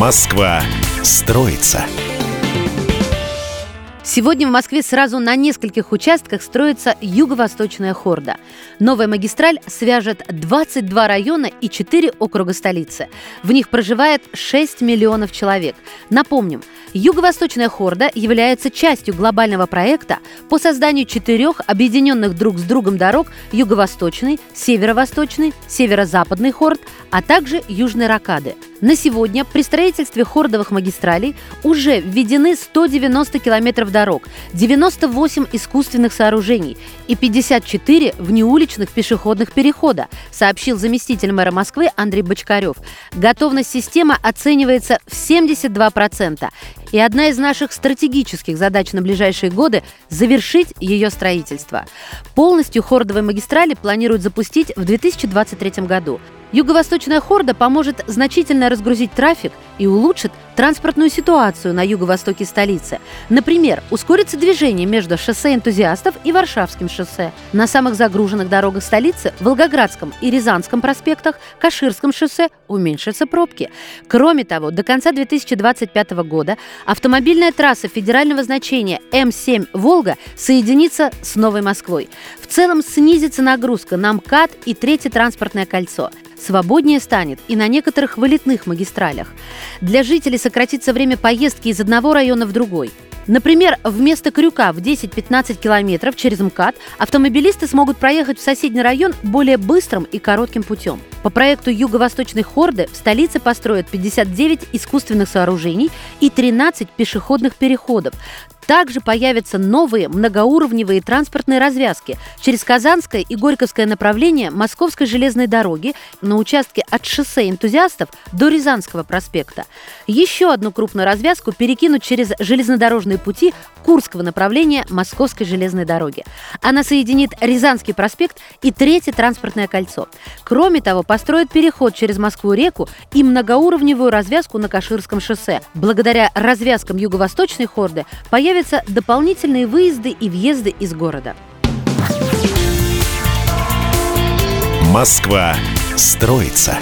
Москва строится. Сегодня в Москве сразу на нескольких участках строится юго-восточная хорда. Новая магистраль свяжет 22 района и 4 округа столицы. В них проживает 6 миллионов человек. Напомним, юго-восточная хорда является частью глобального проекта по созданию четырех объединенных друг с другом дорог юго-восточной, северо-восточной, северо-западной хорд, а также южной ракады – на сегодня при строительстве хордовых магистралей уже введены 190 километров дорог, 98 искусственных сооружений и 54 внеуличных пешеходных перехода, сообщил заместитель мэра Москвы Андрей Бочкарев. Готовность системы оценивается в 72%. И одна из наших стратегических задач на ближайшие годы – завершить ее строительство. Полностью хордовые магистрали планируют запустить в 2023 году. Юго-восточная хорда поможет значительно разгрузить трафик и улучшит транспортную ситуацию на юго-востоке столицы. Например, ускорится движение между шоссе энтузиастов и Варшавским шоссе. На самых загруженных дорогах столицы, Волгоградском и Рязанском проспектах, Каширском шоссе уменьшатся пробки. Кроме того, до конца 2025 года автомобильная трасса федерального значения М7 «Волга» соединится с Новой Москвой. В целом снизится нагрузка на МКАД и Третье транспортное кольцо – Свободнее станет и на некоторых вылетных магистралях. Для жителей сократится время поездки из одного района в другой. Например, вместо крюка в 10-15 километров через МКАД автомобилисты смогут проехать в соседний район более быстрым и коротким путем. По проекту Юго-Восточной Хорды в столице построят 59 искусственных сооружений и 13 пешеходных переходов. Также появятся новые многоуровневые транспортные развязки через Казанское и Горьковское направление Московской железной дороги на участке от шоссе энтузиастов до Рязанского проспекта. Еще одну крупную развязку перекинут через железнодорожные пути Курского направления Московской железной дороги. Она соединит Рязанский проспект и Третье транспортное кольцо. Кроме того, построят переход через Москву-реку и многоуровневую развязку на Каширском шоссе. Благодаря развязкам юго-восточной хорды появятся дополнительные выезды и въезды из города. Москва строится.